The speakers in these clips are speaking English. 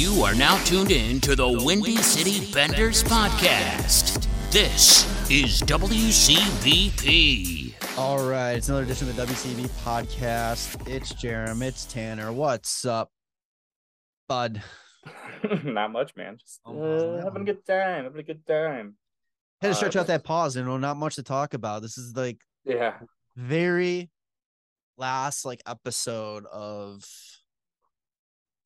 You are now tuned in to the Windy City Benders podcast. This is WCBP. All right, it's another edition of the WCB podcast. It's Jarom, it's Tanner. What's up, bud? Not much, man. Just Oh, uh, wow. having a good time. Having a good time. Had to Uh, stretch out that pause, you know, not much to talk about. This is like Yeah. very last like episode of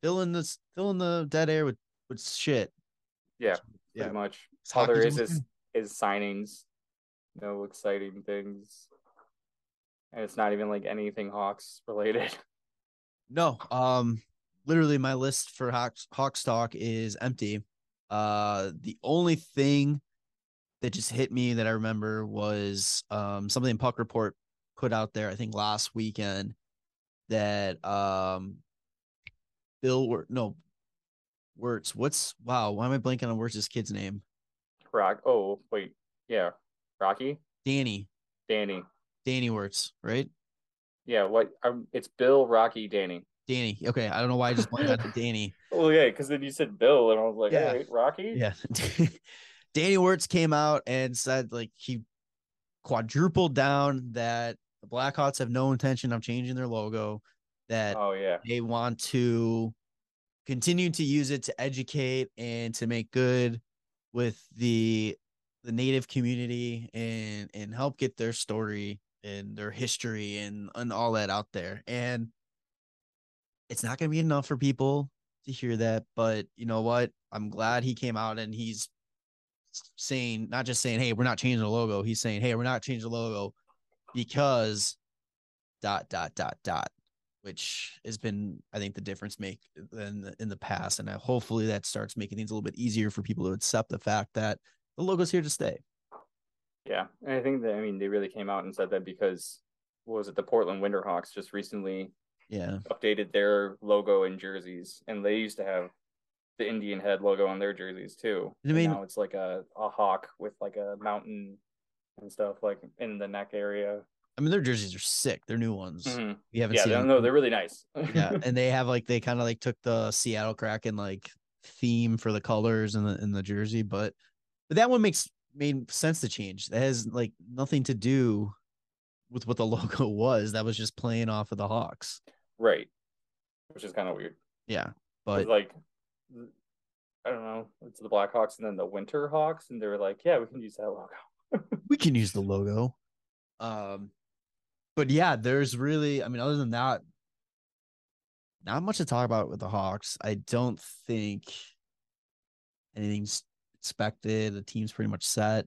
filling this filling the dead air with with shit. Yeah. Yeah. Pretty much. It's All there is is is is signings. No exciting things. And it's not even like anything Hawks related. No, um, literally my list for Hawks Hawks talk is empty. Uh, the only thing that just hit me that I remember was um something Puck Report put out there. I think last weekend that um Bill Wor- no Wirtz. What's wow? Why am I blanking on Wirtz's kid's name? Rock. Oh, wait. Yeah. Rocky? Danny. Danny. Danny Wirtz, right? Yeah. What? Um, it's Bill, Rocky, Danny. Danny. Okay, I don't know why I just blanked out to Danny. Oh, yeah. Because then you said Bill, and I was like, Yeah. Rocky? Yeah. Danny Wirtz came out and said like he quadrupled down that the Blackhawks have no intention of changing their logo, that Oh, yeah. they want to continue to use it to educate and to make good with the the native community and and help get their story and their history and and all that out there. And it's not going to be enough for people to hear that, but you know what? I'm glad he came out and he's saying not just saying, "Hey, we're not changing the logo." He's saying, "Hey, we're not changing the logo because dot dot dot dot," which has been, I think, the difference make than in the past, and hopefully that starts making things a little bit easier for people to accept the fact that the logo's here to stay. Yeah, and I think that I mean they really came out and said that because what was it the Portland Winterhawks just recently Yeah, updated their logo and jerseys, and they used to have the Indian head logo on their jerseys too. I And mean- now it's like a a hawk with like a mountain and stuff like in the neck area. I mean their jerseys are sick. They're new ones. Mhm. We haven't Yeah, seen. them. no, they're really nice. yeah, and they have like they kind of like took the Seattle Kraken like theme for the colors and the in the jersey, but but that one makes made sense to change. That has like nothing to do with what the logo was. That was just playing off of the Hawks. right, which is kind of weird. Yeah, But but like, I don't know, it's the Blackhawks and then the Winter Hawks, and they were like, yeah, we can use that logo. we can use the logo. Um, but yeah, there's really, I mean, other than that, not much to talk about with the Hawks. I don't think anything's expected. The team's pretty much set.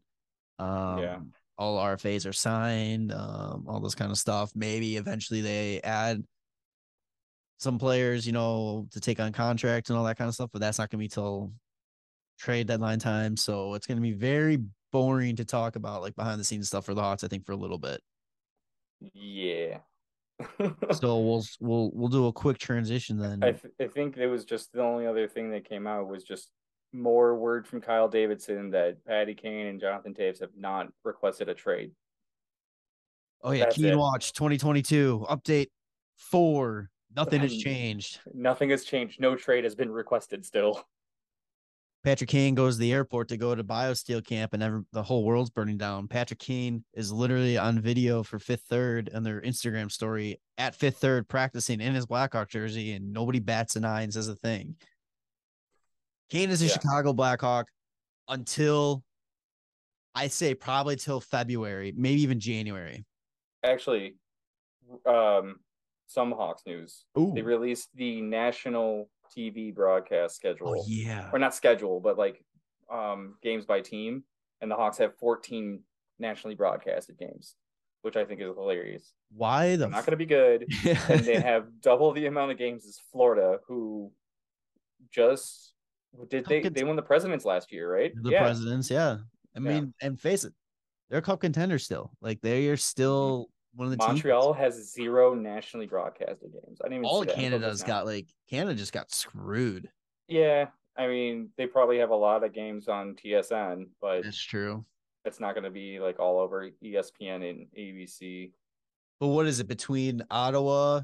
Um, Yeah. all RFAs are signed, um, all this kind of stuff. Maybe eventually they add some players, you know, to take on contracts and all that kind of stuff, but that's not gonna be till trade deadline time. So it's gonna be very boring to talk about like behind the scenes stuff for the Hawks, I think, for a little bit. Yeah. So we'll we'll we'll do a quick transition then. I, th- I think it was just the only other thing that came out was just more word from Kyle Davidson that Patty Kane and Jonathan Toews have not requested a trade. oh yeah, that's Keen it. Watch 2022 update four. Nothing has changed. Nothing has changed. No trade has been requested still. Patrick Kane goes to the airport to go to BioSteel camp, and every, the whole world's burning down. Patrick Kane is literally on video for Fifth Third and their Instagram story at Fifth Third practicing in his Blackhawk jersey, and nobody bats an eye and says a thing. Kane is a Yeah. Chicago Blackhawk until I say probably till February, maybe even January. Actually, um, some Hawks news. Ooh, They released the national TV broadcast schedule. oh yeah, Or not schedule, but like um games by team. And the Hawks have 14 nationally broadcasted games, which I think is hilarious. why the They're not going to be good. and they have double the amount of games as Florida, who just did they Cup they won the presidents last year, right? the yeah, presidents, yeah. I Yeah. mean, and face it, they're a cup contenders still. Like they are still one of the teams- Montreal has zero nationally broadcasted games. I didn't even all see of that until Canada's got like Canada just got screwed. Yeah, I mean they probably have a lot of games on TSN, but That's true. it's not going to be like all over ESPN and ABC. But what is it between Ottawa,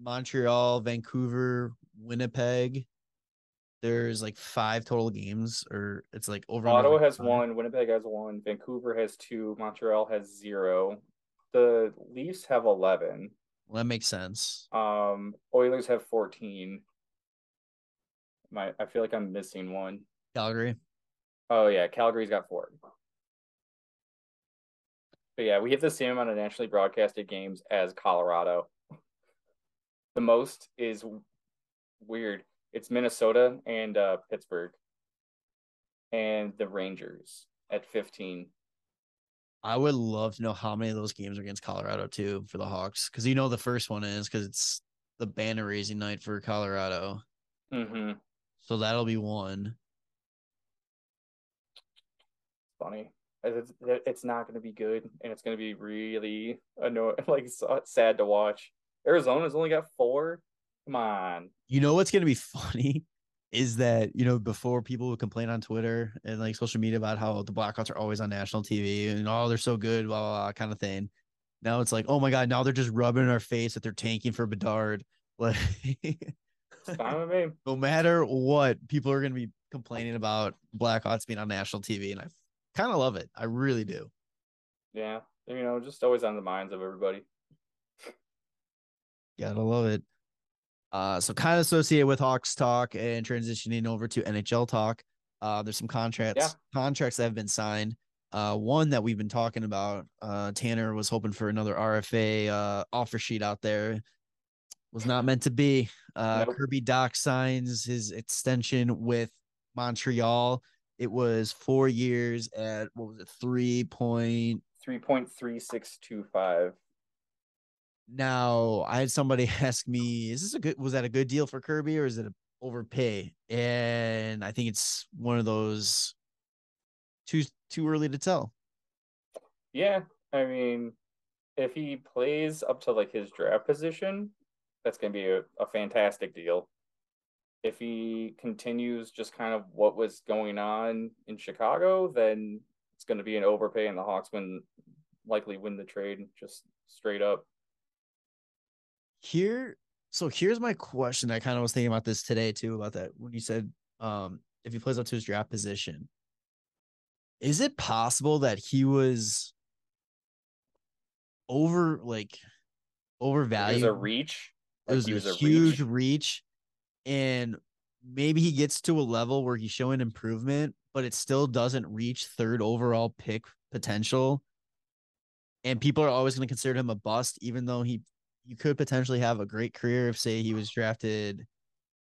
Montreal, Vancouver, Winnipeg? there's like five total games, or it's like over. Ottawa has one, Winnipeg has one, Vancouver has two, Montreal has zero. The Leafs have eleven. Well, that makes sense. Um, Oilers have fourteen. My, I feel like I'm missing one. Calgary. Oh yeah, Calgary's got four. But yeah, we have the same amount of nationally broadcasted games as Colorado. The most is weird. It's Minnesota and uh, Pittsburgh, and the Rangers at fifteen. I would love to know how many of those games are against Colorado too for the Hawks, because you know the first one is because it's the banner raising night for Colorado. Mm-hmm. So that'll be one. Funny. It's, it's not going to be good, and it's going to be really annoying, like sad to watch. Arizona's only got four. Come on. You know what's going to be funny is that you know before people would complain on Twitter and like social media about how the Blackhawks are always on national TV and oh they're so good, blah blah, blah kind of thing. Now it's like, oh my god, now they're just rubbing in our face that they're tanking for Bedard. Like, no matter what, people are going to be complaining about Blackhawks being on national TV, and I kind of love it. I really do. Yeah, you know, just always on the minds of everybody. Gotta love it. Uh, so kind of associated with Hawks talk and transitioning over to NHL talk. Uh, there's some contracts yeah. contracts that have been signed. Uh, one that we've been talking about. Uh, Tanner was hoping for another RFA uh offer sheet out there. Was not meant to be. Uh, nope. Kirby Dach signs his extension with Montreal. It was four years at what was it, three point three point three six two five. Now I had somebody ask me, "Is this a good? Was that a good deal for Kirby, or is it an overpay?" And I think it's one of those too too early to tell. Yeah, I mean, if he plays up to like his draft position, that's going to be a, a fantastic deal if he continues just kind of what was going on in Chicago, then it's going to be an overpay, and the Hawks win likely win the trade just straight up. Here, so here's my question. I kind of was thinking about this today too about that when you said um if he plays up to his draft position, is it possible that he was over like overvalued? It was a reach. Like it was, was a, a huge reach. reach and maybe he gets to a level where he's showing improvement, but it still doesn't reach third overall pick potential. And people are always going to consider him a bust, even though he you could potentially have a great career if say he was drafted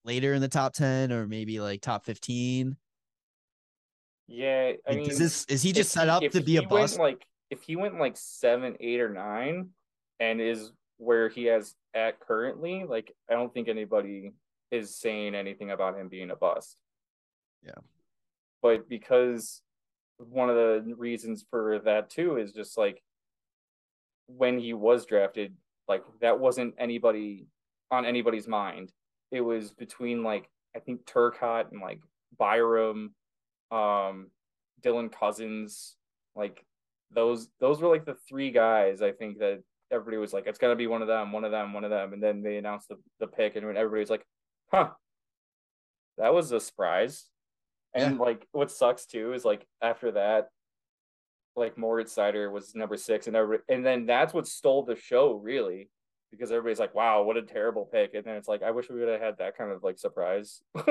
later in the top 10 or maybe like top 15. Yeah, I mean, is this is he just set up to be a bust? Like if he went like seven, eight, or nine, and is where he has at currently, like I don't think anybody is saying anything about him being a bust. Yeah. But because one of the reasons for that too is just like when he was drafted, like that wasn't anybody on anybody's mind. It was between like I think Turcotte and like Byram, um, Dylan Cozens, like those those were like the three guys I think that everybody was like, it's gonna be one of them, one of them, one of them, and then they announced the, the pick, and everybody was like, huh, that was a surprise. And yeah. like what sucks too is like after that, like Moritz Seider was number six, and everybody, and then that's what stole the show really, because everybody's like, "Wow, what a terrible pick," and then it's like, I wish we would have had that kind of like surprise.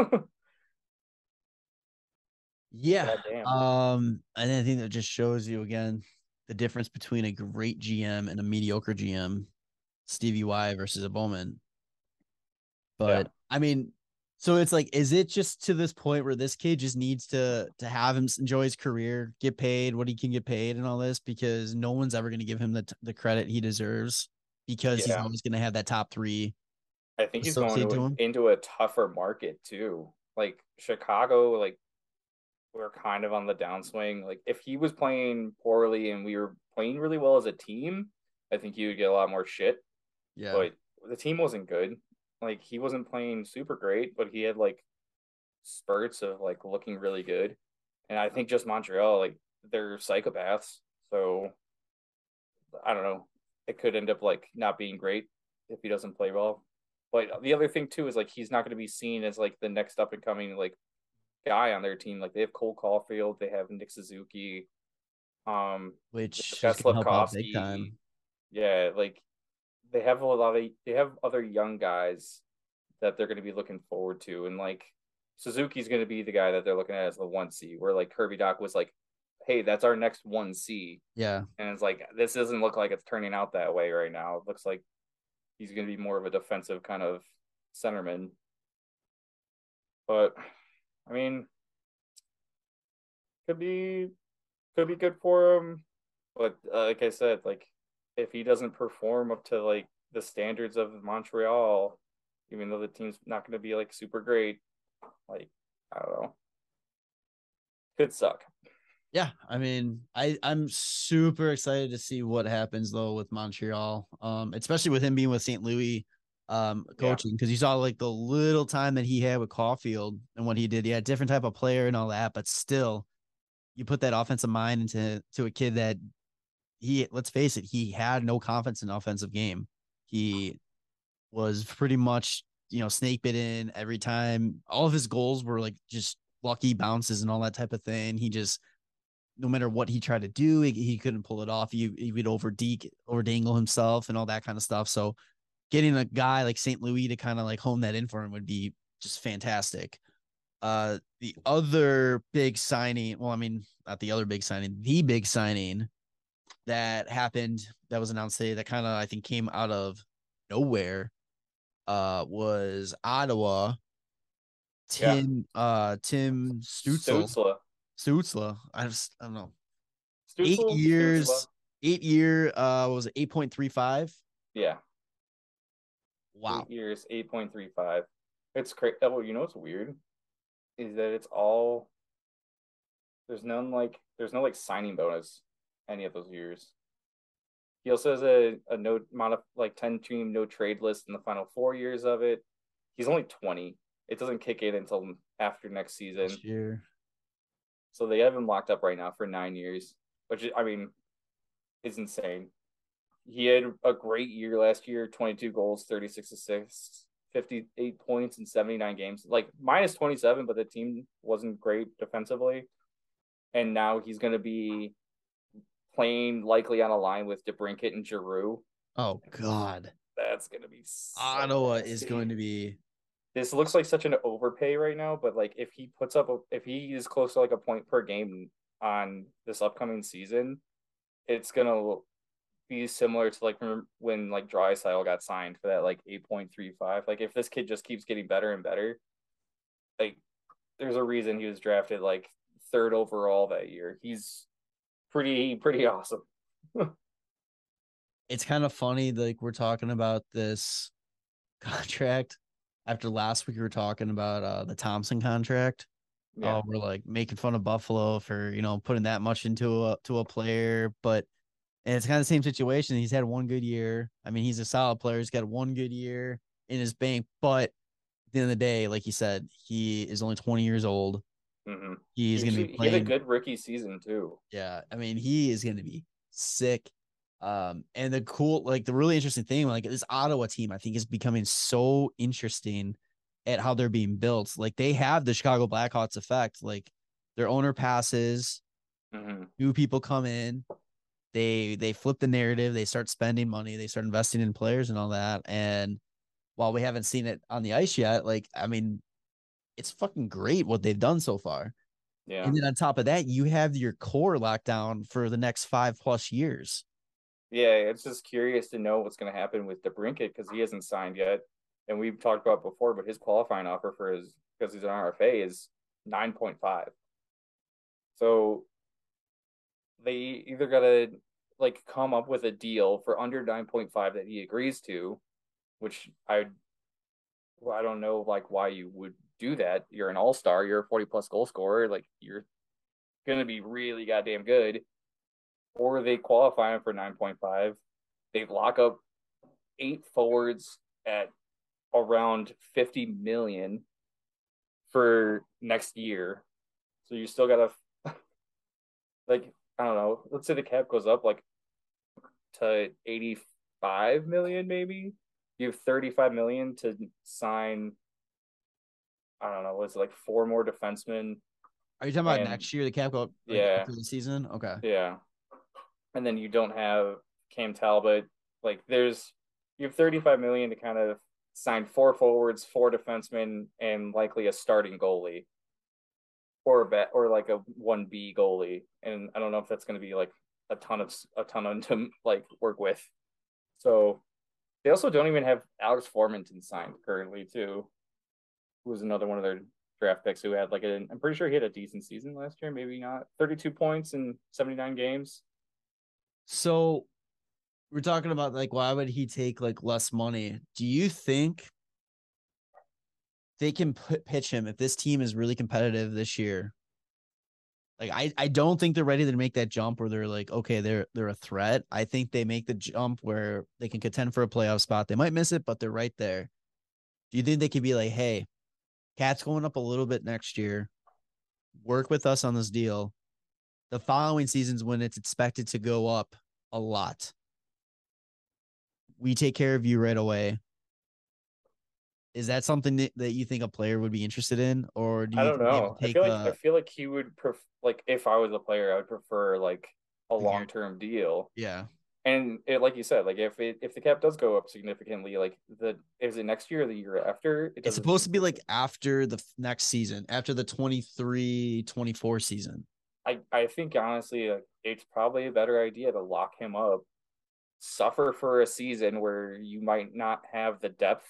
yeah, um, and I think that just shows you again the difference between a great GM and a mediocre GM, Stevie Y versus a Bowman. But yeah. I mean, so it's like, is it just to this point where this kid just needs to to have him enjoy his career, get paid what he can get paid, and all this because no one's ever going to give him the the credit he deserves because yeah. he's always going to have that top three. I think he's going to, into a tougher market too. Like Chicago, like we're kind of on the downswing. Like if he was playing poorly and we were playing really well as a team, I think he would get a lot more shit. Yeah. But the team wasn't good. Like he wasn't playing super great, but he had like spurts of like looking really good. And I think just Montreal, like they're psychopaths. So I don't know. It could end up like not being great if he doesn't play well. But the other thing too is like he's not going to be seen as like the next up and coming like guy on their team. Like they have Cole Caufield, they have Nick Suzuki, um, which got is out big time. Yeah, like they have a lot of they have other young guys that they're going to be looking forward to, and like Suzuki's going to be the guy that they're looking at as the one C. Where like Kirby Dach was like, "Hey, that's our next one C," Yeah, and it's like this doesn't look like it's turning out that way right now. It looks like he's going to be more of a defensive kind of centerman. But I mean, could be could be good for him. But uh, like I said, like if he doesn't perform up to like the standards of Montreal, even though the team's not going to be like super great, like I don't know, could suck. yeah. I mean, I I'm super excited to see what happens though with Montreal, um, especially with him being with St. Louis, um, coaching because you saw like the little time that he had with Caufield and what he did. Yeah, different type of player and all that, but still, you put that offensive mind into to a kid that he let's face it, he had no confidence in offensive game. He was pretty much, you know, snake bitten every time. All of his goals were like just lucky bounces and all that type of thing. He just no matter what he tried to do, he, he couldn't pull it off. He, he would over deke, over dangle himself and all that kind of stuff. So getting a guy like St. Louis to kind of like hone that in for him would be just fantastic. Uh, the other big signing, well, I mean, not the other big signing, the big signing that happened that was announced today that kind of I think came out of nowhere uh was Ottawa. Yeah. Tim uh Tim. Stutzle. Stutzle. I just I don't know. Eight years, Stutzle. eight year uh what was it eight point three five? Yeah. Wow. Eight years, eight point three five. It's crazy. well you know what's weird is that it's all. There's none like there's no like signing bonus any of those years. He also has a a no amount of like ten team no trade list in the final four years of it. He's only twenty. It doesn't kick in until after next season. Next year. So they have him locked up right now for nine years, which I mean is insane. He had a great year last year 22 goals, 36 assists, 58 points in 79 games, like minus 27, but the team wasn't great defensively. And now he's going to be playing likely on a line with DeBrincat and Giroux. Oh God. That's going to be so Ottawa is nasty. going to be this looks like such an overpay right now, but like if he puts up, a, if he is close to like a point per game on this upcoming season, it's gonna be similar to like when like Drysdale got signed for that like eight point three five. Like if this kid just keeps getting better and better, like there's a reason he was drafted like third overall that year. He's pretty pretty awesome. it's kind of funny like we're talking about this contract after last week we were talking about uh the Thompson contract. Yeah, Oh, we're like making fun of Buffalo for you know putting that much into a to a player, but and it's kind of the same situation. He's had one good year. I mean, he's a solid player. He's got one good year in his bank, but at the end of the day, like you said, he is only 20 years old. Mhm. He's he, gonna he be had a good rookie season too. Yeah, I mean, he is gonna be sick. Um, and the cool, like the really interesting thing, like this Ottawa team, I think is becoming so interesting at how they're being built. Like they have the Chicago Blackhawks effect. Like their owner passes, Mhm. new people come in, they they flip the narrative, they start spending money, they start investing in players and all that. And while we haven't seen it on the ice yet, like I mean, it's fucking great what they've done so far. Yeah. And then on top of that, you have your core locked down for the next five plus years. Yeah, it's just curious to know what's going to happen with DeBrincat because he hasn't signed yet, and we've talked about before. But his qualifying offer for his because he's an RFA is nine point five. So they either got to like come up with a deal for under nine point five that he agrees to, which I well, I don't know like why you would do that. You're an all star. You're a forty plus goal scorer. Like you're gonna be really goddamn good or they qualify him for 9.5. They lock up eight forwards at around 50 million for next year. So you still got to, like, I don't know, let's say the cap goes up like to 85 million, maybe. You have 35 million to sign I don't know, was it like four more defensemen? Are you talking about And- next year? The cap go up like, Yeah. the season. Okay. Yeah. And then you don't have Cam Talbot. Like there's you have 35 million to kind of sign four forwards, four defensemen, and likely a starting goalie. Or a bet or like a one B goalie. And I don't know if that's gonna be like a ton of a ton of to like work with. So they also don't even have Alex Formenton signed currently too. Who was another one of their draft picks who had like I'm pretty sure he had a decent season last year, maybe not. 32 points in 79 games. So we're talking about like why would he take like less money? Do you think they can pitch him if this team is really competitive this year? Like I, I don't think they're ready to make that jump where they're like, okay, they're they're a threat. I think they make the jump where they can contend for a playoff spot. They might miss it, but they're right there. Do you think they could be like, hey, Cat's going up a little bit next year. Work with us on this deal. The following seasons when it's expected to go up a lot. We take care of you right away. Is that something that, that you think a player would be interested in, or do you I don't know. I feel like the- I feel like he would pref- like if I was a player, I would prefer like a long term deal. yeah, And it, like you said, like if it if the cap does go up significantly, like the is it next year or the year after? It it's supposed to be like after the next season, after the 23-24 season. I I think honestly, like, it's probably a better idea to lock him up, suffer for a season where you might not have the depth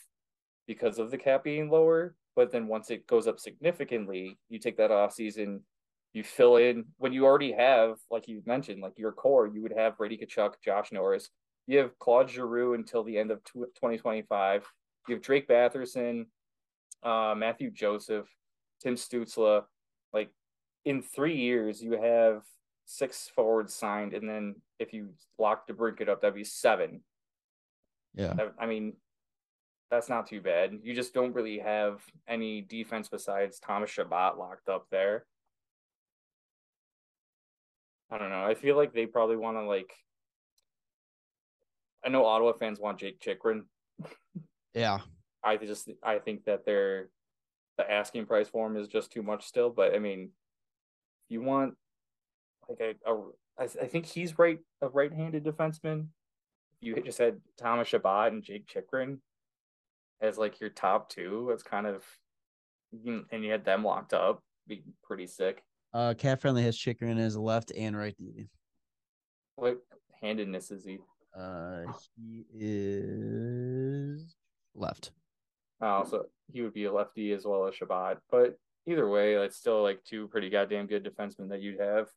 because of the cap being lower, but then once it goes up significantly, you take that off season, you fill in when you already have, like you mentioned, like your core, you would have Brady Tkachuk, Josh Norris, you have Claude Giroux until the end of twenty twenty five, you have Drake Batherson, uh, Mathieu Joseph, Tim Stutzle, like in three years, you have six forwards signed, and then if you lock DeBrincat up, that'd be seven. Yeah, I mean, that's not too bad. You just don't really have any defense besides Thomas Chabot locked up there. I don't know. I feel like they probably want to like. I know Ottawa fans want Jake Chychrun. yeah. I just I think that they're the asking price for him is just too much still. But I mean, you want like a, a I, I think he's right a right-handed defenseman. You just had Thomas Chabot and Jake Chychrun as like your top two. It's kind of and you had them locked up. Be pretty sick. Uh, CapFriendly has Chychrun as left and right D. What handedness is he? Uh, he is left. Oh, so he would be a lefty as well as Chabot. But either way, it's still like two pretty goddamn good defensemen that you'd have.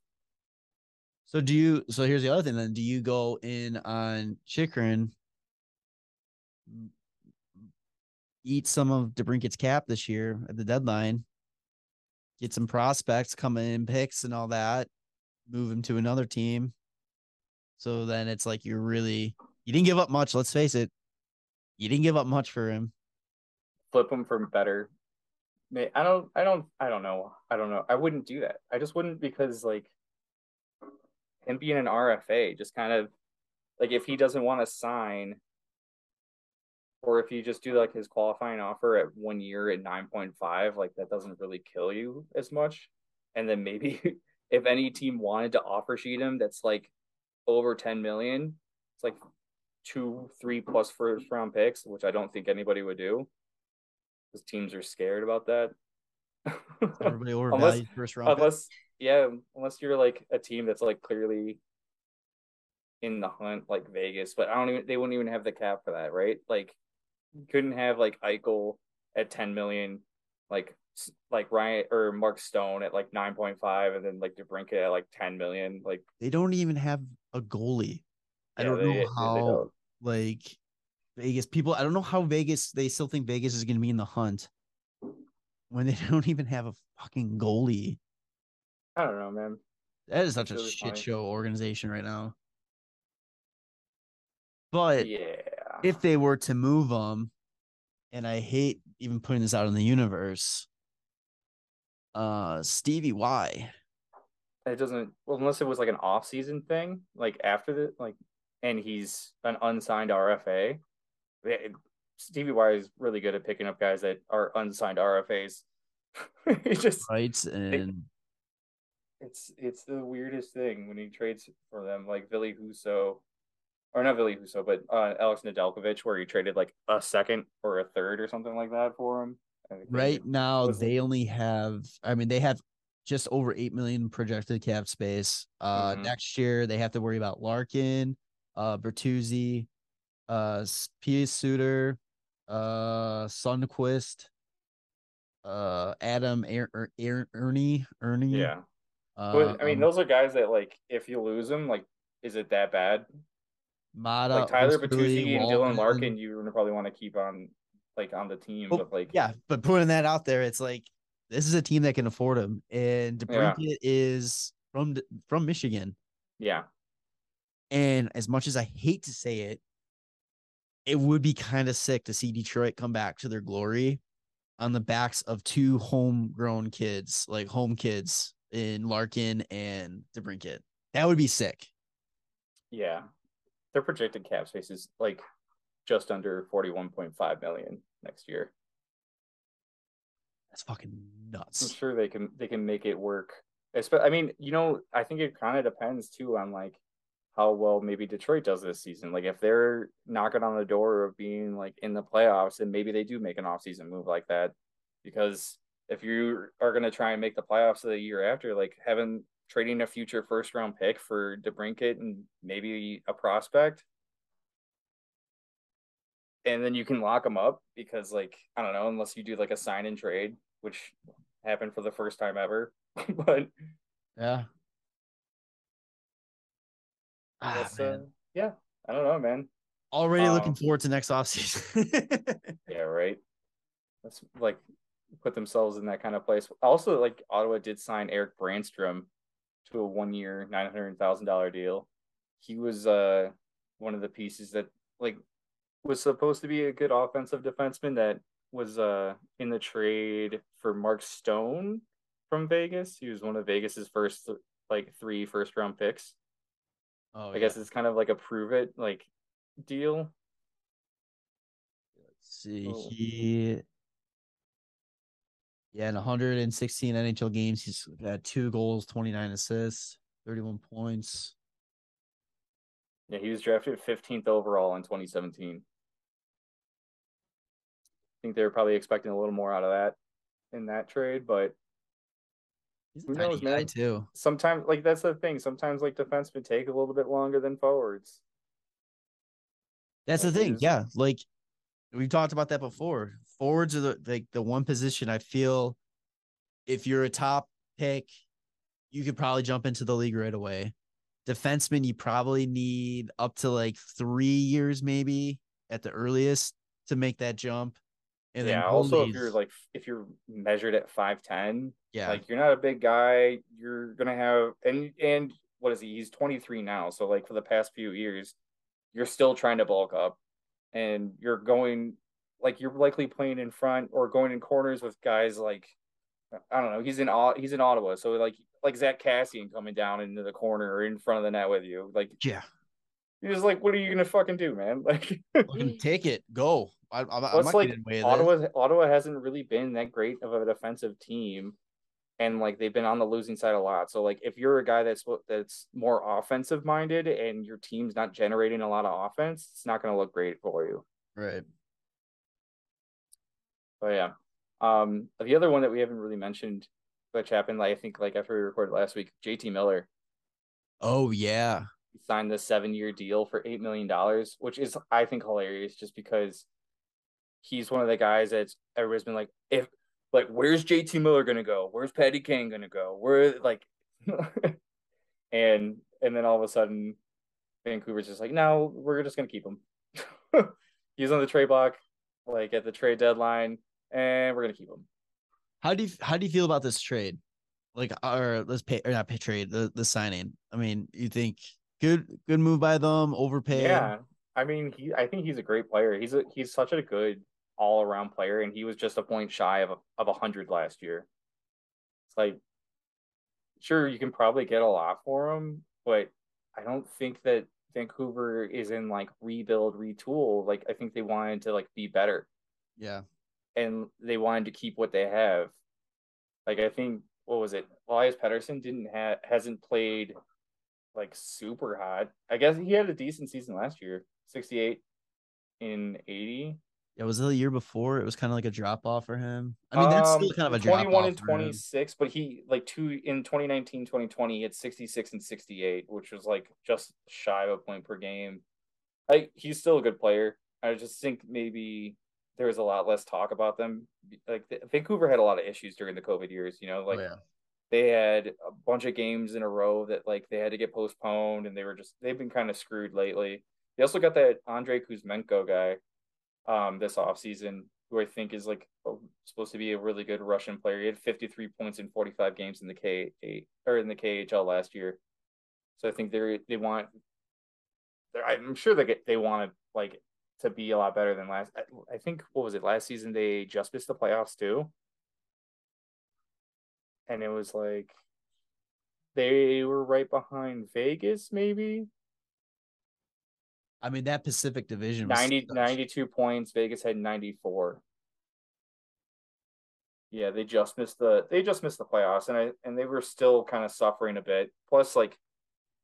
So do you? So here's the other thing. Then do you go in on Chychrun? Eat some of DeBrincat's cap this year at the deadline. Get some prospects coming in, picks and all that. Move him to another team. So then it's like you're really you didn't give up much. Let's face it, you didn't give up much for him. flip him for better. I don't I don't I don't know. I don't know. I wouldn't do that. I just wouldn't because like him being an RFA just kind of like if he doesn't want to sign or if you just do like his qualifying offer at one year at 9.5 like that doesn't really kill you as much and then maybe if any team wanted to offer sheet him that's like over 10 million it's like two three plus first round picks which i don't think anybody would do because teams are scared about that. Everybody unless, first round. pick. unless, yeah, unless you're like a team that's like clearly in the hunt, like Vegas. But I don't even. They wouldn't even have the cap for that, right? Like, couldn't have like Eichel at ten million, like like Ryan or Mark Stone at like nine point five, and then like DeBrincat at like ten million. Like, They don't even have a goalie. I Yeah, don't know they how don't. like Vegas people. I don't know how Vegas they still think Vegas is going to be in the hunt when they don't even have a fucking goalie. I don't know, man. That is such a really shit funny. show organization right now. But Yeah, if they were to move them, and I hate even putting this out in the universe, uh, Stevie Y. it doesn't. Well, unless it was like an off-season thing, like after the like, and he's an unsigned RFA. it- Stevie Y is really good at picking up guys that are unsigned RFAs. it just right and it's it's the weirdest thing when he trades for them, like Ville Husso, or not Ville Husso, but uh, Alex Nedeljkovic, where he traded like a second or a third or something like that for him. Right now, they only have. I mean, they have just over eight million projected cap space. Uh, mm-hmm. next year they have to worry about Larkin, uh, Bertuzzi, uh, Pius Suter, uh, Sundqvist, uh, Adam er- er- er- Erne, Erne. Yeah. But I mean, um, those are guys that like if you lose them, like, is it that bad? Mata, like Tyler Bertuzzi and Dylan Larkin, you probably want to keep on like on the team, well, but like yeah, but putting that out there, it's like this is a team that can afford him, and DeBrincat yeah. is from from Michigan. Yeah, and as much as I hate to say it, it would be kind of sick to see Detroit come back to their glory on the backs of two homegrown kids, like home kids in Larkin and DeBrincat. That would be sick. Yeah. Their projected cap space is like just under 41.5 million next year. That's fucking nuts. I'm sure they can they can make it work. I mean, you know, I think it kind of depends too on like how well maybe Detroit does this season. Like if they're knocking on the door of being like in the playoffs, and maybe they do make an offseason move like that. Because if you are going to try and make the playoffs of the year after, like having trading a future first round pick for DeBrincat and maybe a prospect, and then you can lock them up because, like, I don't know, unless you do like a sign and trade, which happened for the first time ever, but yeah. Ah, uh, yeah, I don't know, man. Already um, looking forward to next offseason. yeah, right. That's like put themselves in that kind of place. Also, like Ottawa did sign Eric Brannstrom to a one year, nine hundred thousand dollar deal. He was uh one of the pieces that like was supposed to be a good offensive defenseman that was uh in the trade for Mark Stone from Vegas. He was one of Vegas's first like three first round picks. Oh, I yeah. guess it's kind of like a prove it like deal. Let's see. Oh. He yeah, in 116 NHL games, he's got two goals, 29 assists, 31 points. Yeah, he was drafted 15th overall in 2017. I think they were probably expecting a little more out of that in that trade, but who knows, man? Too. Sometimes, like that's the thing. Sometimes, like defensemen take a little bit longer than forwards. That's the thing. Yeah, like we've talked about that before. Forwards are the like the one position I feel if you're a top pick, you could probably jump into the league right away. Defenseman, you probably need up to like three years, maybe at the earliest, to make that jump. And yeah, also if you're like if you're measured at five ten, yeah, like you're not a big guy, you're gonna have and and what is he? He's 23 now. So like for the past few years, you're still trying to bulk up and you're going like you're likely playing in front or going in corners with guys like I don't know. He's in he's in Ottawa, so like like Zack Kassian coming down into the corner or in front of the net with you, like yeah. You're just like, what are you gonna fucking do, man? Like, take it, go. I, I'm, I'm not like Ottawa. Ottawa hasn't really been that great of a defensive team, and like they've been on the losing side a lot. So like, if you're a guy that's that's more offensive minded and your team's not generating a lot of offense, it's not gonna look great for you. Right. But yeah, um, the other one that we haven't really mentioned, which happened, like, I think, like after we recorded last week, JT Miller. Oh yeah, he signed the seven-year deal for eight million dollars, which is, I think, hilarious, just because he's one of the guys that's everybody's been like, if like, where's JT Miller gonna go? Where's Patty Kane gonna go? Where like, and and then all of a sudden, Vancouver's just like, no, we're just gonna keep him. he's on the trade block, like at the trade deadline and we're gonna keep him. How do you how do you feel about this trade? Like, or let's pay or not pay trade the the signing. I mean, you think good good move by them, overpay? Yeah, I mean, he I think he's a great player. He's a he's such a good all around player, and he was just a point shy of a, of a hundred last year. It's like, sure, you can probably get a lot for him, but I don't think that Vancouver is in like rebuild, retool. Like I think they wanted to like be better Yeah. and they wanted to keep what they have. Like I think what was it? Elias Pettersson didn't have hasn't played like super hot. I guess he had a decent season last year, sixty eight in eighty. Yeah, was it the year before? It was kind of like a drop off for him. I mean, that's still Um, kind of a drop 21 off and for 26, but he like two in 2019, 2020, he had 66 and 68, which was like just shy of a point per game. Like he's still a good player. I just think maybe there was a lot less talk about them. Like the, Vancouver had a lot of issues during the COVID years, you know, like oh, yeah. they had a bunch of games in a row that like they had to get postponed and they were just they've been kind of screwed lately. They also got that Andre Kuzmenko guy um this offseason who I think is like supposed to be a really good Russian player. He had 53 points in 45 games in the K or in the KHL last year. So I think they they want I'm sure they get they want to like to be a lot better than last I, I think what was it last season they just missed the playoffs too and it was like they were right behind Vegas, maybe I mean, that Pacific Division was 90, 92 points. Vegas had 94. Yeah, they just missed the they just missed the playoffs, and I and they were still kind of suffering a bit. Plus, like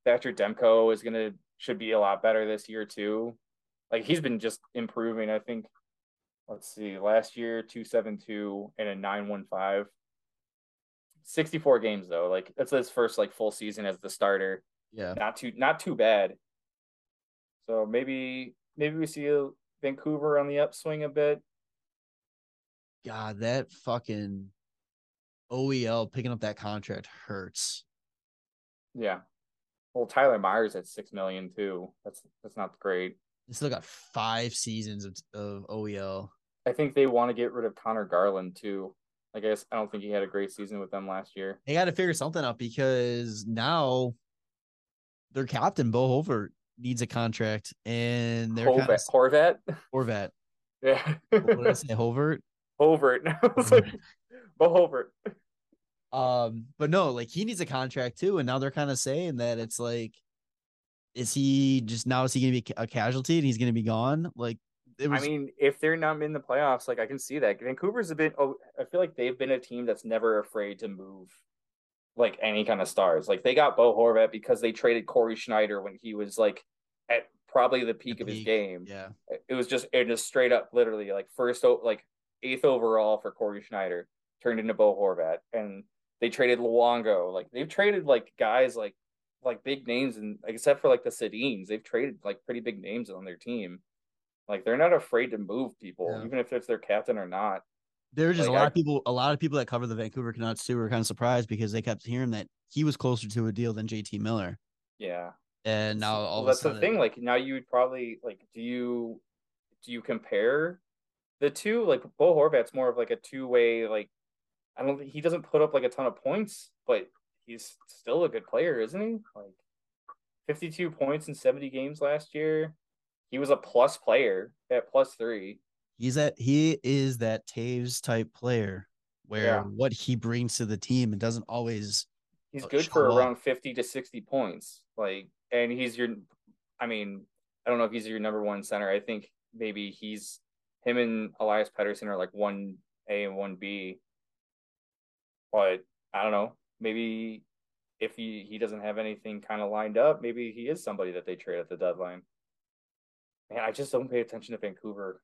Thatcher Demko is gonna should be a lot better this year too. Like he's been just improving. I think. Let's see, last year two seven two and a nine one five. 64 games though. Like that's his first like full season as the starter. Yeah. Not too not too bad. So maybe maybe we see Vancouver on the upswing a bit. God, that fucking OEL picking up that contract hurts. Yeah. Well, Tyler Myers at six million too. That's that's not great. They still got five seasons of, of OEL. I think they want to get rid of Conor Garland too. I guess I don't think he had a great season with them last year. They got to figure something out because now their captain Bo Holbert needs a contract, and they're kind of Horvat. Horvat. Yeah. What did I say? Hovert. I was Hovert. Um, but no, like he needs a contract too, and now they're kind of saying that it's like, is he just now? Is he gonna be a casualty and he's gonna be gone? Like it was. I mean, if they're not in the playoffs, like I can see that. Vancouver's a bit. Oh, I feel like they've been a team that's never afraid to move, like any kind of stars. Like they got Bo Horvat because they traded Cory Schneider when he was like at probably the peak of his game. yeah, It was just it just straight up, literally like first like eighth overall for Cory Schneider turned into Bo Horvat, and they traded Luongo. Like they've traded like guys like like big names and except for like the Sedins, they've traded like pretty big names on their team. Like they're not afraid to move people, Yeah. even if it's their captain or not. There were just Like, a lot I- of people. A lot of people that cover the Vancouver Canucks too were kind of surprised because they kept hearing that he was closer to a deal than JT Miller, Yeah. and now Well, all of that's sudden, the thing. Like now you would probably like do you do you compare the two? Like Bo Horvat's more of like a two way, like I don't he doesn't put up like a ton of points, but he's still a good player, isn't he? Like 52 points in 70 games last year. He was a plus player at plus three. He's that he is that Toews type player where Yeah. what he brings to the team it doesn't always He's Oh, good for up. around 50 to 60 points. Like, and he's your, I mean, I don't know if he's your number one center. I think maybe he's him and Elias Pettersson are like one A and one B. But I don't know. Maybe if he, he doesn't have anything kind of lined up, maybe he is somebody that they trade at the deadline. Man, I just don't pay attention to Vancouver.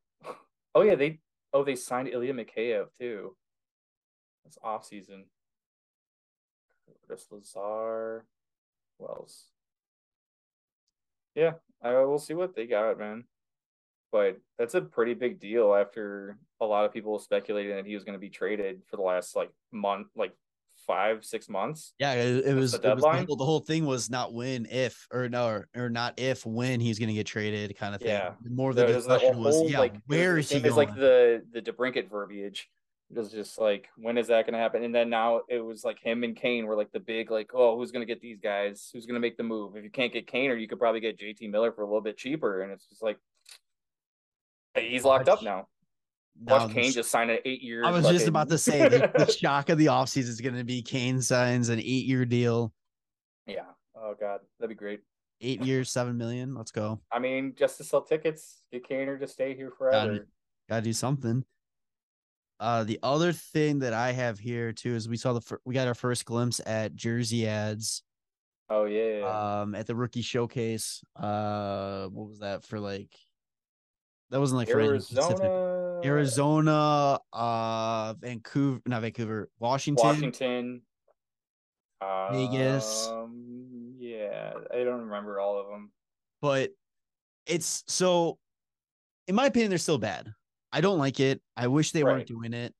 Oh yeah, they oh they signed Ilya Mikheyev too. That's off season. Chris Lazar. Wells. Yeah, I will see what they got, man. But that's a pretty big deal after a lot of people speculating that he was going to be traded for the last like month, like five, six months. yeah it, it was, the it was the, whole, thing was not when if or no or, or not if when he's gonna get traded kind of thing Yeah. more of the the discussion was whole, yeah like, it was the he going as like the the DeBrincat verbiage. It was just like, when is that going to happen? And then now it was like him and Kane were like the big, like, oh, who's going to get these guys? Who's going to make the move? If you can't get Kane, or you could probably get JT Miller for a little bit cheaper. And it's just like, he's locked up now. Watch Kane just sign an eight year. I was just about to say the, the shock of the offseason is going to be Kane signs an eight year deal. yeah. Oh God, that'd be great. eight years, seven million. Let's go. I mean, just to sell tickets, get Kaner to stay here forever. Gotta do something. Uh, the other thing that I have here too is we saw the fir- we got our first glimpse at jersey ads. Oh yeah. Um, at the rookie showcase. Uh, what was that for? Like, that wasn't like for any specific- Arizona. Arizona, uh, Vancouver, not Vancouver, Washington. Washington. Vegas. Um, yeah, I don't remember all of them. but it's so in my opinion they're still bad i don't like it i wish they Right. weren't doing it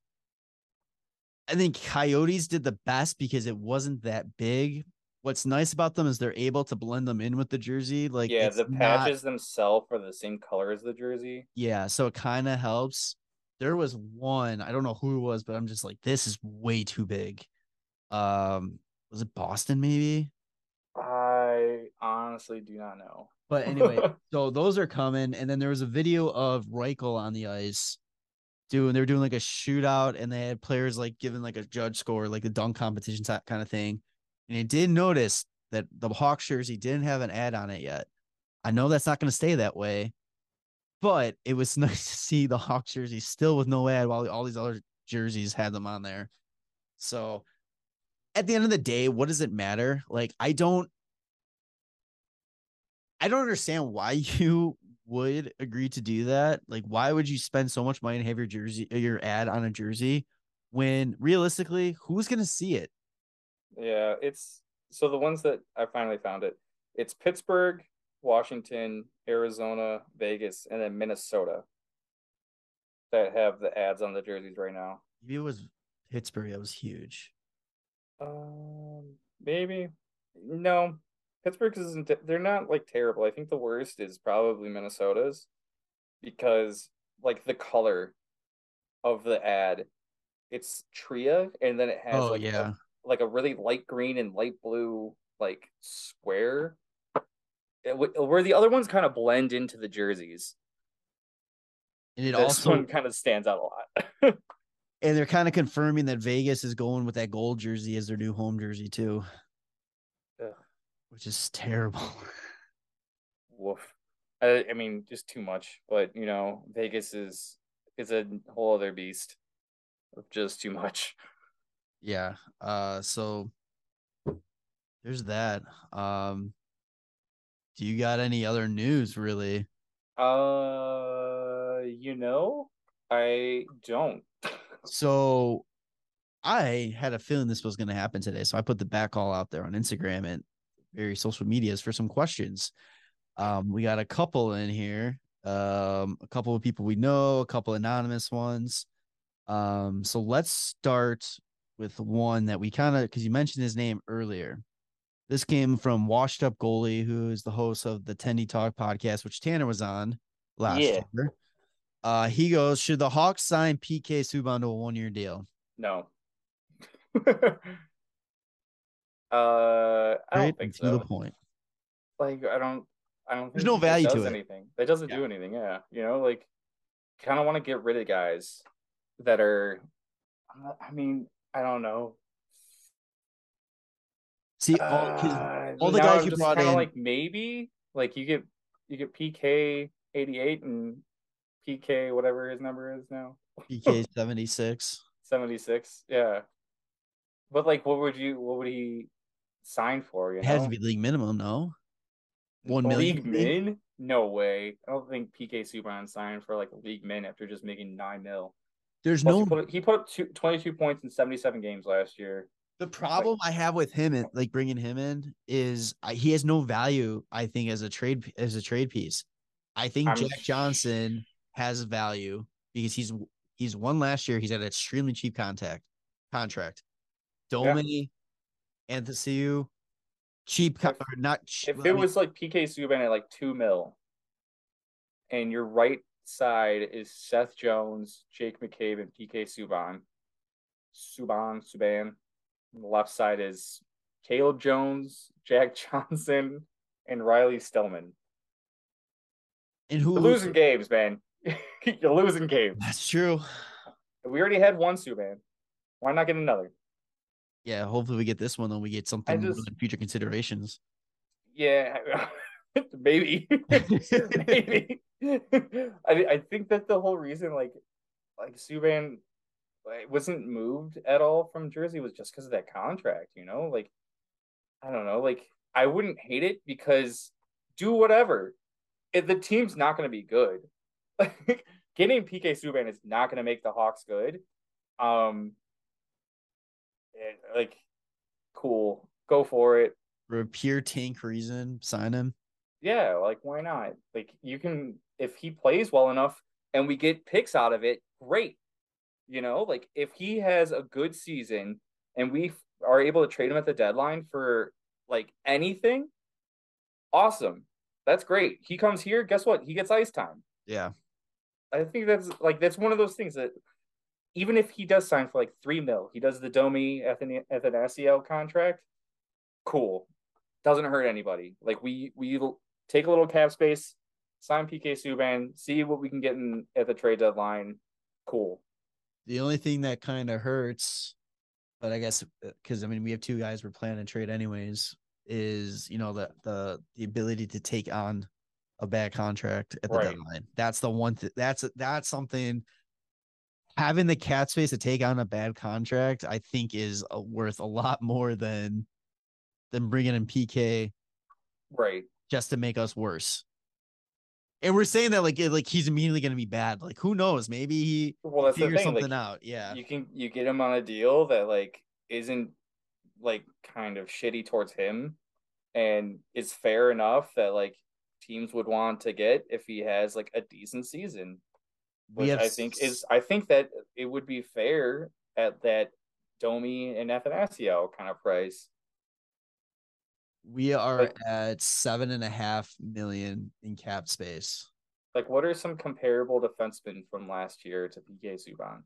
i think coyotes did the best because it wasn't that big what's nice about them is they're able to blend them in with the jersey like yeah, the not- patches themselves are the same color as the jersey. yeah so it kind of helps there was one i don't know who it was but i'm just like this is way too big um was it boston maybe I honestly do not know. But anyway, so those are coming, and then there was a video of Reichel on the ice doing. They were doing like a shootout, and they had players like giving like a judge score, like the dunk competition type kind of thing. And I did notice that the Hawks jersey didn't have an ad on it yet. I know that's not going to stay that way, but it was nice to see the Hawks jersey still with no ad, while all these other jerseys had them on there. So at the end of the day, what does it matter? Like, I don't I don't understand why you would agree to do that. Like, why would you spend so much money and have your jersey, your ad on a jersey, when realistically, who's gonna see it? Yeah, it's so the ones that I finally found it. It's Pittsburgh, Washington, Arizona, Vegas, and then Minnesota that have the ads on the jerseys right now. Maybe it was Pittsburgh. That was huge. Um, maybe no. Pittsburgh isn't. They're not like terrible. I think the worst is probably Minnesota's because like the color of the ad, it's Tria, and then it has Oh like yeah, like a really light green and light blue like square. W- where the other ones kind of blend into the jerseys. and it this also one kind of stands out a lot. and they're kind of confirming that Vegas is going with that gold jersey as their new home jersey too, Ugh. which is terrible. Woof. I, I mean, just too much. But you know, Vegas is is a whole other beast of just too much. Yeah. Uh. So there's that. Um. Do you got any other news really? Uh, you know, I don't. So I had a feeling this was going to happen today. So I put the back call out there on Instagram and various social medias for some questions. Um, we got a couple in here, um, a couple of people we know, a couple anonymous ones. Um, so let's start with one that we kind of because you mentioned his name earlier. This came from Washed Up Goalie, who is the host of the Tendy Talk podcast, which Tanner was on last Yeah. year. Uh, he goes, Should the Hawks sign PK Subban to a one year deal? No. uh, I Right? don't think to so. the point. like I don't I don't There's think no value to it. anything. That doesn't Yeah. do anything, yeah. You know, like kind of want to get rid of guys that are I mean, I don't know. See, all, Uh, all the guys I'm you brought in- like maybe like you get you get PK 88 and PK whatever his number is now. PK 76. 76. Yeah. But like what would you what would he sign for, you It know? has to be league minimum, no? One million. League min? No way. I don't think PK Subban signed for like a league min after just making nine mil. There's Plus, no he put, he put up two, 22 points in 77 games last year. the problem I have with him and like bringing him in is I, he has no value. I think as a trade as a trade piece. I think I'm- Jack Johnson has value because he's he's won last year. He's at an extremely cheap contact contract. Domi, Anthony, cheap If- or not. ch- If it was like PK Subban at like two mil, and you're right side is Seth Jones, Jake McCabe, and PK Subban, Subban, Subban. And the left side is Caleb Jones, Jack Johnson, and Riley Stillman. and who You're losing games, man. You're losing games. That's true. We already had one Subban. Why not get another? Yeah, hopefully we get this one, then we get something just- future considerations. Yeah, maybe, maybe. I I think that the whole reason, like, like Subban like, wasn't moved at all from Jersey was just because of that contract. You know, like, I don't know, like I wouldn't hate it because do whatever. If the team's not going to be good, Like getting PK Subban is not going to make the Hawks good. Um, like, cool, go for it. For a pure tank reason, sign him. Yeah, like why not? Like you can if he plays well enough and we get picks out of it, great. You know, like if he has a good season and we are able to trade him at the deadline for like anything, awesome. That's great. He comes here, guess what? He gets ice time. Yeah. I think that's like that's one of those things that even if he does sign for like three mil, he does the Domi Athanasiou contract. Cool, doesn't hurt anybody. Like we we take a little cap space, sign PK Subban, see what we can get in at the trade deadline. Cool. The only thing that kind of hurts, but I guess because uh, I mean we have two guys we're planning to trade anyways, is you know the the the ability to take on a bad contract at the right. deadline. That's the one. Th- that's that's something. Having the cat space to take on a bad contract, I think, is a, worth a lot more than than bringing in PK, right? Just to make us worse. And we're saying that like like he's immediately going to be bad. Like who knows? Maybe he well that's figure something like, out. Yeah, you can you get him on a deal that like isn't like kind of shitty towards him, and it's fair enough that like teams would want to get if he has like a decent season. Which I think is I think that it would be fair at that Domi and Athanasiou kind of price. We are like, at seven and a half million in cap space. Like, what are some comparable defensemen from last year to PK Subban?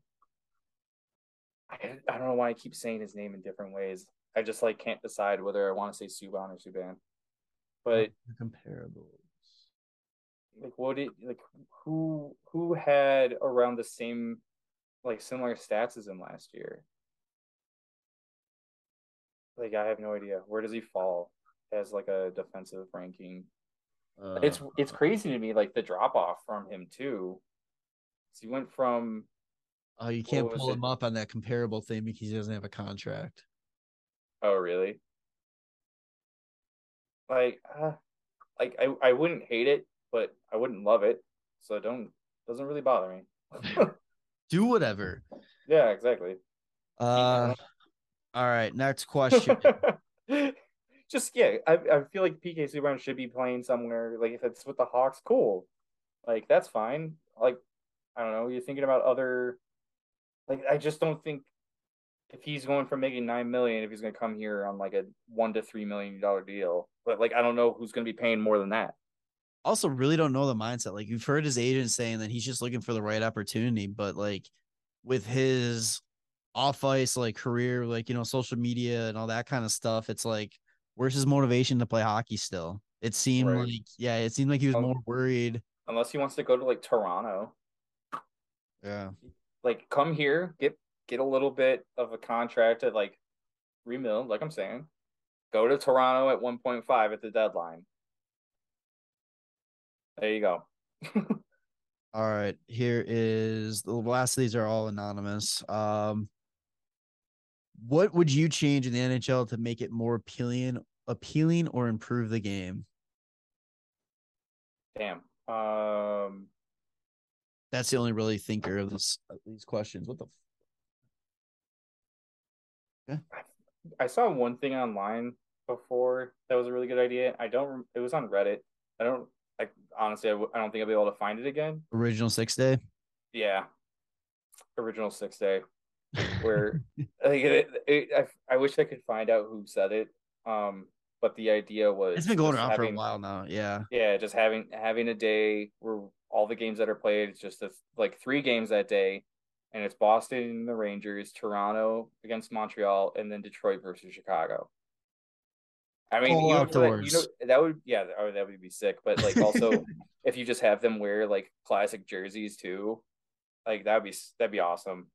I, I don't know why I keep saying his name in different ways. I just like can't decide whether I want to say Subban or Subban. But comparable like what did like who who had around the same like similar stats as him last year? Like I have no idea. Where does he fall as like a defensive ranking? Uh, it's it's crazy to me like the drop off from him too. So he went from Oh, you can't pull him up on that comparable thing because he doesn't have a contract. Oh, really? Like, uh, like I, I wouldn't hate it but I wouldn't love it. So don't doesn't really bother me. Do whatever. Yeah, exactly. Uh all right, next question. Just yeah, I, I feel like PK Subban should be playing somewhere. Like if it's with the Hawks, cool. Like that's fine. Like I don't know, you're thinking about other like I just don't think if he's going from making nine million, if he's gonna come here on like a one to three million dollar deal. But like I don't know who's gonna be paying more than that also really don't know the mindset. Like you've heard his agent saying that he's just looking for the right opportunity, but like with his off ice like career, like you know, social media and all that kind of stuff, it's like where's his motivation to play hockey still? It seemed right. like yeah, it seemed like he was um, more worried. Unless he wants to go to like Toronto. Yeah. Like come here, get get a little bit of a contract at like three mil, like I'm saying. Go to Toronto at 1.5 at the deadline there you go. all right. Here is the last of these are all anonymous. Um, what would you change in the NHL to make it more appealing, appealing, or improve the game? Damn. Um, that's the only really thinker of this of these questions. What the? Yeah. I saw one thing online before that was a really good idea. I don't. It was on Reddit. I don't I honestly, I w- I don't think I'll be able to find it again. Original six day. Yeah, original six day. Where like it, it, I, I wish I could find out who said it. Um, but the idea was it's been going on having, for a while now. Yeah, yeah, just having having a day where all the games that are played, it's just a, like three games that day, and it's Boston and the Rangers, Toronto against Montreal, and then Detroit versus Chicago. I mean, you know, that, you know, that would yeah, oh, that would be sick. But like also, if you just have them wear like classic jerseys too, like that'd be that'd be awesome.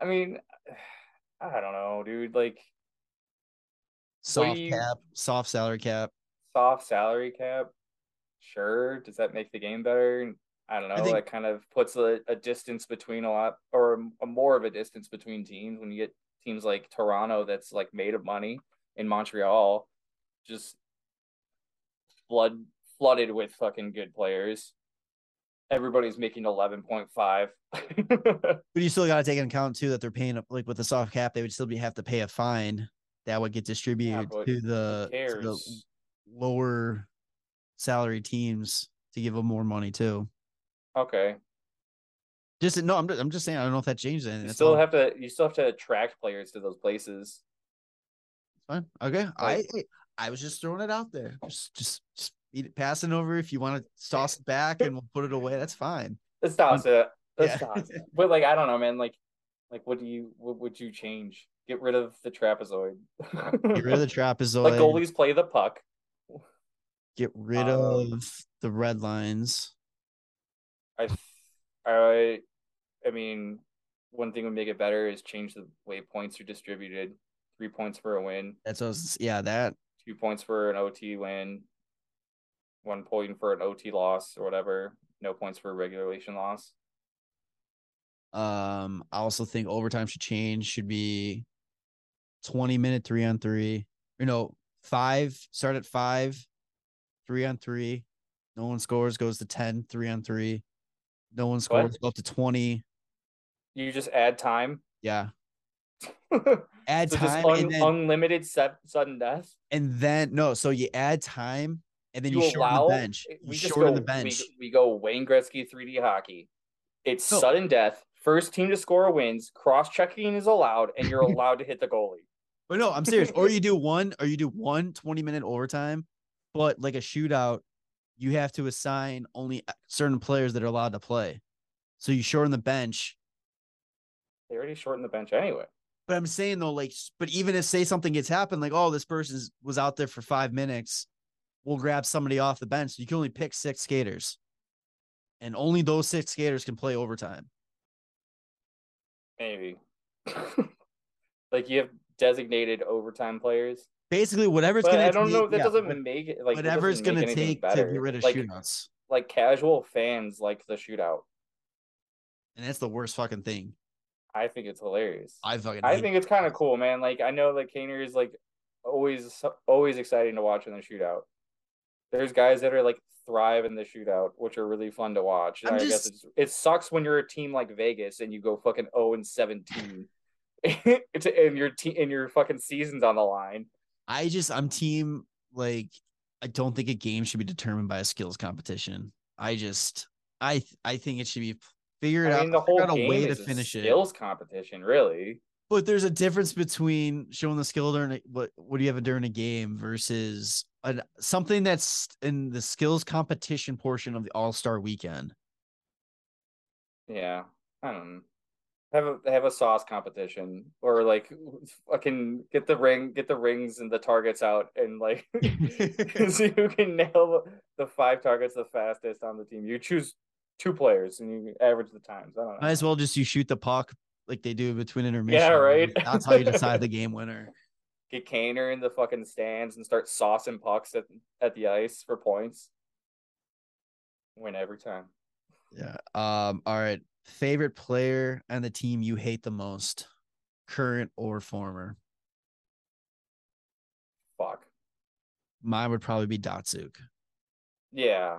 I mean, I don't know, dude. Like soft you, cap, soft salary cap, soft salary cap. Sure. Does that make the game better? I don't know. think- that kind of puts a, a distance between a lot, or a more of a distance between teams when you get teams like Toronto that's like made of money in Montreal, just flood flooded with fucking good players. Everybody's making eleven point five. But you still got to take into account too that they're paying up like with the soft cap, they would still be have to pay a fine that would get distributed but to the, to the lower salary teams to give them more money too. Okay. Just no, I'm just, I'm just saying I don't know if that changes anything. You That's still all. have to you still have to attract players to those places. fine. Okay, I I was just throwing it out there. Just just, just eat it, passing over. If you want to toss it back and we'll put it away, that's fine. Let's toss it. Let's Yeah. toss it. But like I don't know, man. Like like what do you what would you change? Get rid of the trapezoid. Get rid of the trapezoid. like goalies play the puck. Get rid Um, of the red lines. I I I mean one thing would make it better is change the way points are distributed. Three points for a win, That's was, yeah, that two points for an OT win, one point for an OT loss or whatever. No points for a regulation loss. Um, I also think overtime should change. Should be twenty minute three on three. You know, five start at five, three on three. No one scores, goes to 10, three on three. No one scores, go up to twenty. You just add time. Yeah, so add just time un- and then unlimited set sudden death. and then no. So you add time and then you, you shorten allow the bench. You shorten go the bench. We, we go Wayne Gretzky 3D hockey. It's No. sudden death. First team to score wins. Cross checking is allowed, and you're allowed to hit the goalie. But no, I'm serious. or you do one, or you do one 20 minute overtime, but like a shootout, you have to assign only certain players that are allowed to play. So you shorten the bench. They already shortened the bench anyway. But I'm saying though, like, but even if say something gets happened, like, oh, this person was out there for five minutes, we'll grab somebody off the bench. You can only pick six skaters, and only those six skaters can play overtime. Maybe. like you have designated overtime players. Basically, whatever's But gonna. I don't know take- if that yeah, doesn't make it like it whatever's gonna anything take to get rid of like, shootouts, like casual fans like the shootout. and that's the worst fucking thing. I think it's hilarious. I fucking. I think it's kind of cool, man. Like I know like Kaner is like always always exciting to watch in the shootout. There's guys that are like thrive in the shootout, which are really fun to watch. And I'm I guess just- it's, it sucks when you're a team like Vegas and you go fucking 0 and 17. it's and your team and your fucking season's on the line. I just I'm team like I don't think a game should be determined by a skills competition. I just I th- I think it should be figured I out, mean, the whole out a game way to is finish a it. skills competition, really. But there's a difference between showing the skill during a, what what do you have during a game versus an, something that's in the skills competition portion of the All Star Weekend. Yeah, I don't know. Have a have a sauce competition or like fucking get the ring, get the rings and the targets out, and like see who can nail the five targets the fastest on the team. You choose two players and you average the times. I don't know. Might as well just you shoot the puck like they do between intermission. Yeah, right. That's how you decide the game winner. Get Kaner in the fucking stands and start saucing pucks at at the ice for points. Win every time. Yeah. Um. All right. Favorite player and the team you hate the most, current or former. Fuck. Mine would probably be Datsyuk. Yeah.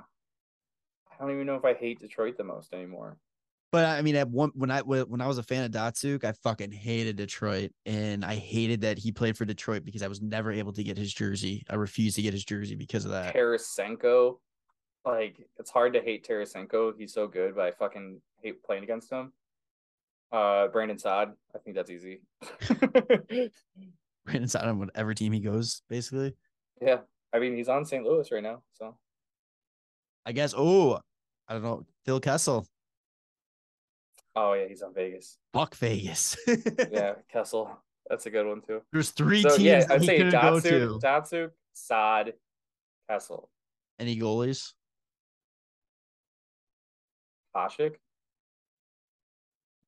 I don't even know if I hate Detroit the most anymore. But I mean, at one when I when I was a fan of Datsyuk, I fucking hated Detroit, and I hated that he played for Detroit because I was never able to get his jersey. I refused to get his jersey because of that. Tarasenko. Like it's hard to hate Tarasenko. He's so good, but I fucking hate playing against him. Uh Brandon Saad. I think that's easy. Brandon Saad on whatever team he goes, basically. yeah. I mean he's on St. Louis right now, so I guess. Oh, I don't know. Phil Kessel, oh yeah, he's on Vegas. Buck Vegas. Yeah, Kessel. That's a good one too. There's three So teams yeah, I'd say Datsyuk. Datsyuk, Saad, Kessel. Any goalies? Hasek,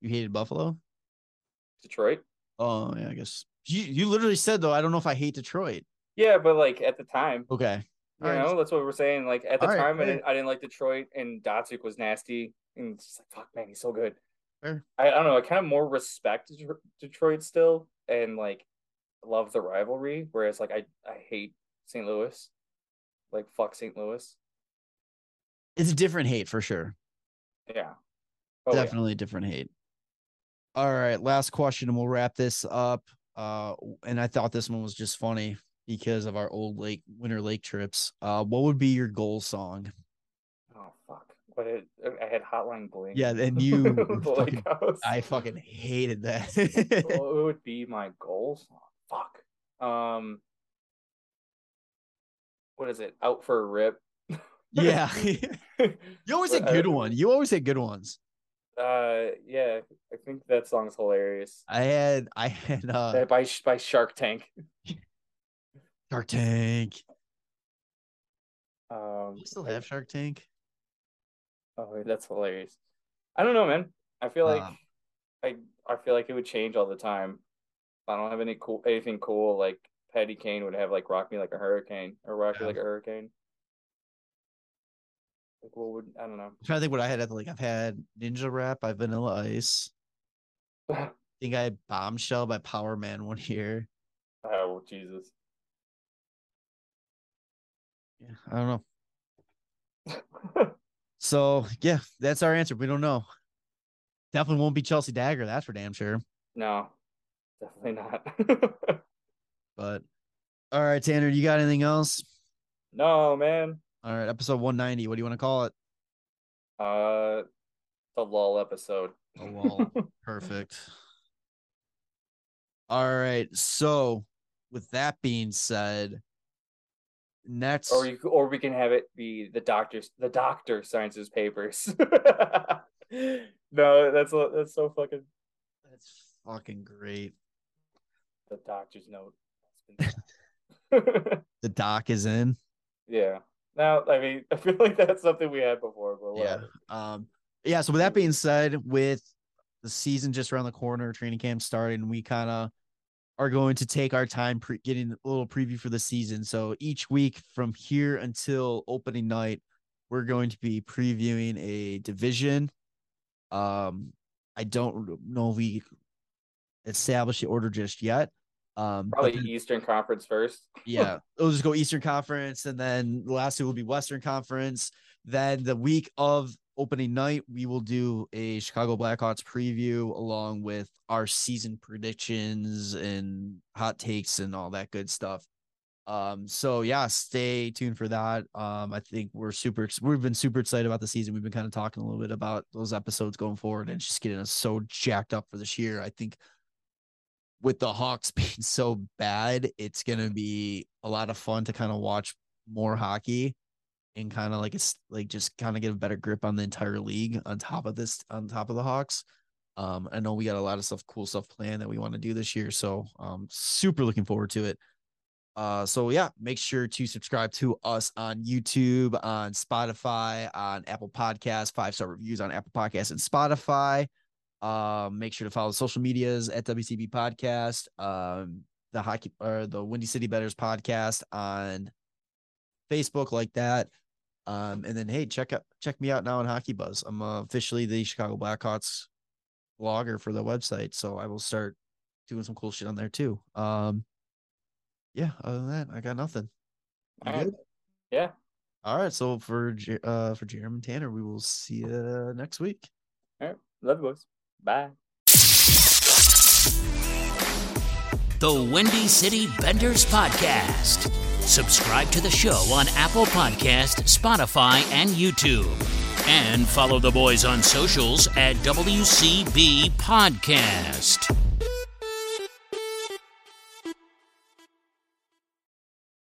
You hated Buffalo? Detroit. Oh yeah, I guess you you literally said though. I don't know if I hate Detroit. Yeah, but like at the time, Okay, You All right. know, that's what we're saying. Like at the All right, time, I didn't, I didn't like Detroit, and Datsyuk was nasty, and it's just like, fuck, man, he's so good. Fair. I, I don't know. I kind of more respect Detroit still, and like love the rivalry. Whereas like I, I hate St. Louis. Like fuck St. Louis. It's a different hate for sure. Yeah. Oh. Definitely a different hate. All right, last question, and we'll wrap this up. Uh, and I thought this one was just funny because of our old lake winter lake trips. Uh, what would be your goal song? What it, I had Hotline Bling. Yeah, and you fucking- I fucking hated that. what would be my goal song? Fuck. Um. What is it? Out for a rip. yeah, you always had But, uh, good one. You always had good ones. Uh, yeah, I think that song's hilarious. I had, I had uh, Uh, by by Shark Tank. Shark Tank. Um, You still have Shark Tank? Oh, that's hilarious. I don't know, man. I feel like Um, I I feel like it would change all the time. I don't have any cool anything cool like Petty Kane would have like Rock Me Like a Hurricane or Rock Me Like a Hurricane. Like what would I don't know. I'm trying to think what I had. at the- Like I've had Ninja Rap by Vanilla Ice. I think I had Bombshell by Power Man one year. oh Jesus. Yeah, I don't know. So yeah, that's our answer. We don't know. Definitely won't be Chelsea Dagger. That's for damn sure. no, definitely not. But all right, Tanner, you got anything else? no, man. All right, episode 190. What do you want to call it? Uh, the lull episode. The lull. Perfect. All right. So, with that being said, next. or you or we can have it be the doctor's the doctor signs his papers. no, that's that's so fucking That's fucking great. the doctor's note. The doc is in. yeah. Now, I mean, I feel like that's something we had before, but Yeah. Um. Yeah. So with that being said, with the season just around the corner, training camp starting, we kind of are going to take our time pre- getting a little preview for the season. So each week from here until opening night, we're going to be previewing a division. Um, I don't know if we established the order just yet. Um, Probably then- Eastern Conference first. yeah, it'll just go Eastern Conference, and then the last two will be Western Conference. Then the week of opening night, we will do a Chicago Blackhawks preview along with our season predictions and hot takes and all that good stuff. Um, so yeah, stay tuned for that. Um, I think we're super, we've been super excited about the season. We've been kind of talking a little bit about those episodes going forward and just getting us so jacked up for this year. I think with the Hawks being so bad, it's gonna be a lot of fun to kind of watch more hockey and kind of like it's like just kind of get a better grip on the entire league on top of this on top of the Hawks. Um, I know we got a lot of stuff, cool stuff planned that we want to do this year, so um, super looking forward to it. Uh, so yeah, make sure to subscribe to us on YouTube, on Spotify, on Apple Podcasts, five star reviews on Apple Podcasts and Spotify. Um, make sure to follow the social medias at WCB Podcast, um, the hockey or the Windy City Benders podcast on Facebook, like that. Um, and then hey, check out check me out now on Hockey Buzz. I'm uh, officially the Chicago Blackhawks blogger for the website, so I will start doing some cool shit on there too. Um, yeah. Other than that, I got nothing. You All right. good? Yeah. All right. So for Jer- uh for Jarom and Tanner, we will see you next week. All right. Love you boys. Bye. The Windy City Benders Podcast. Subscribe to the show on Apple Podcast, Spotify, and YouTube. And follow the boys on socials at WCB Podcast.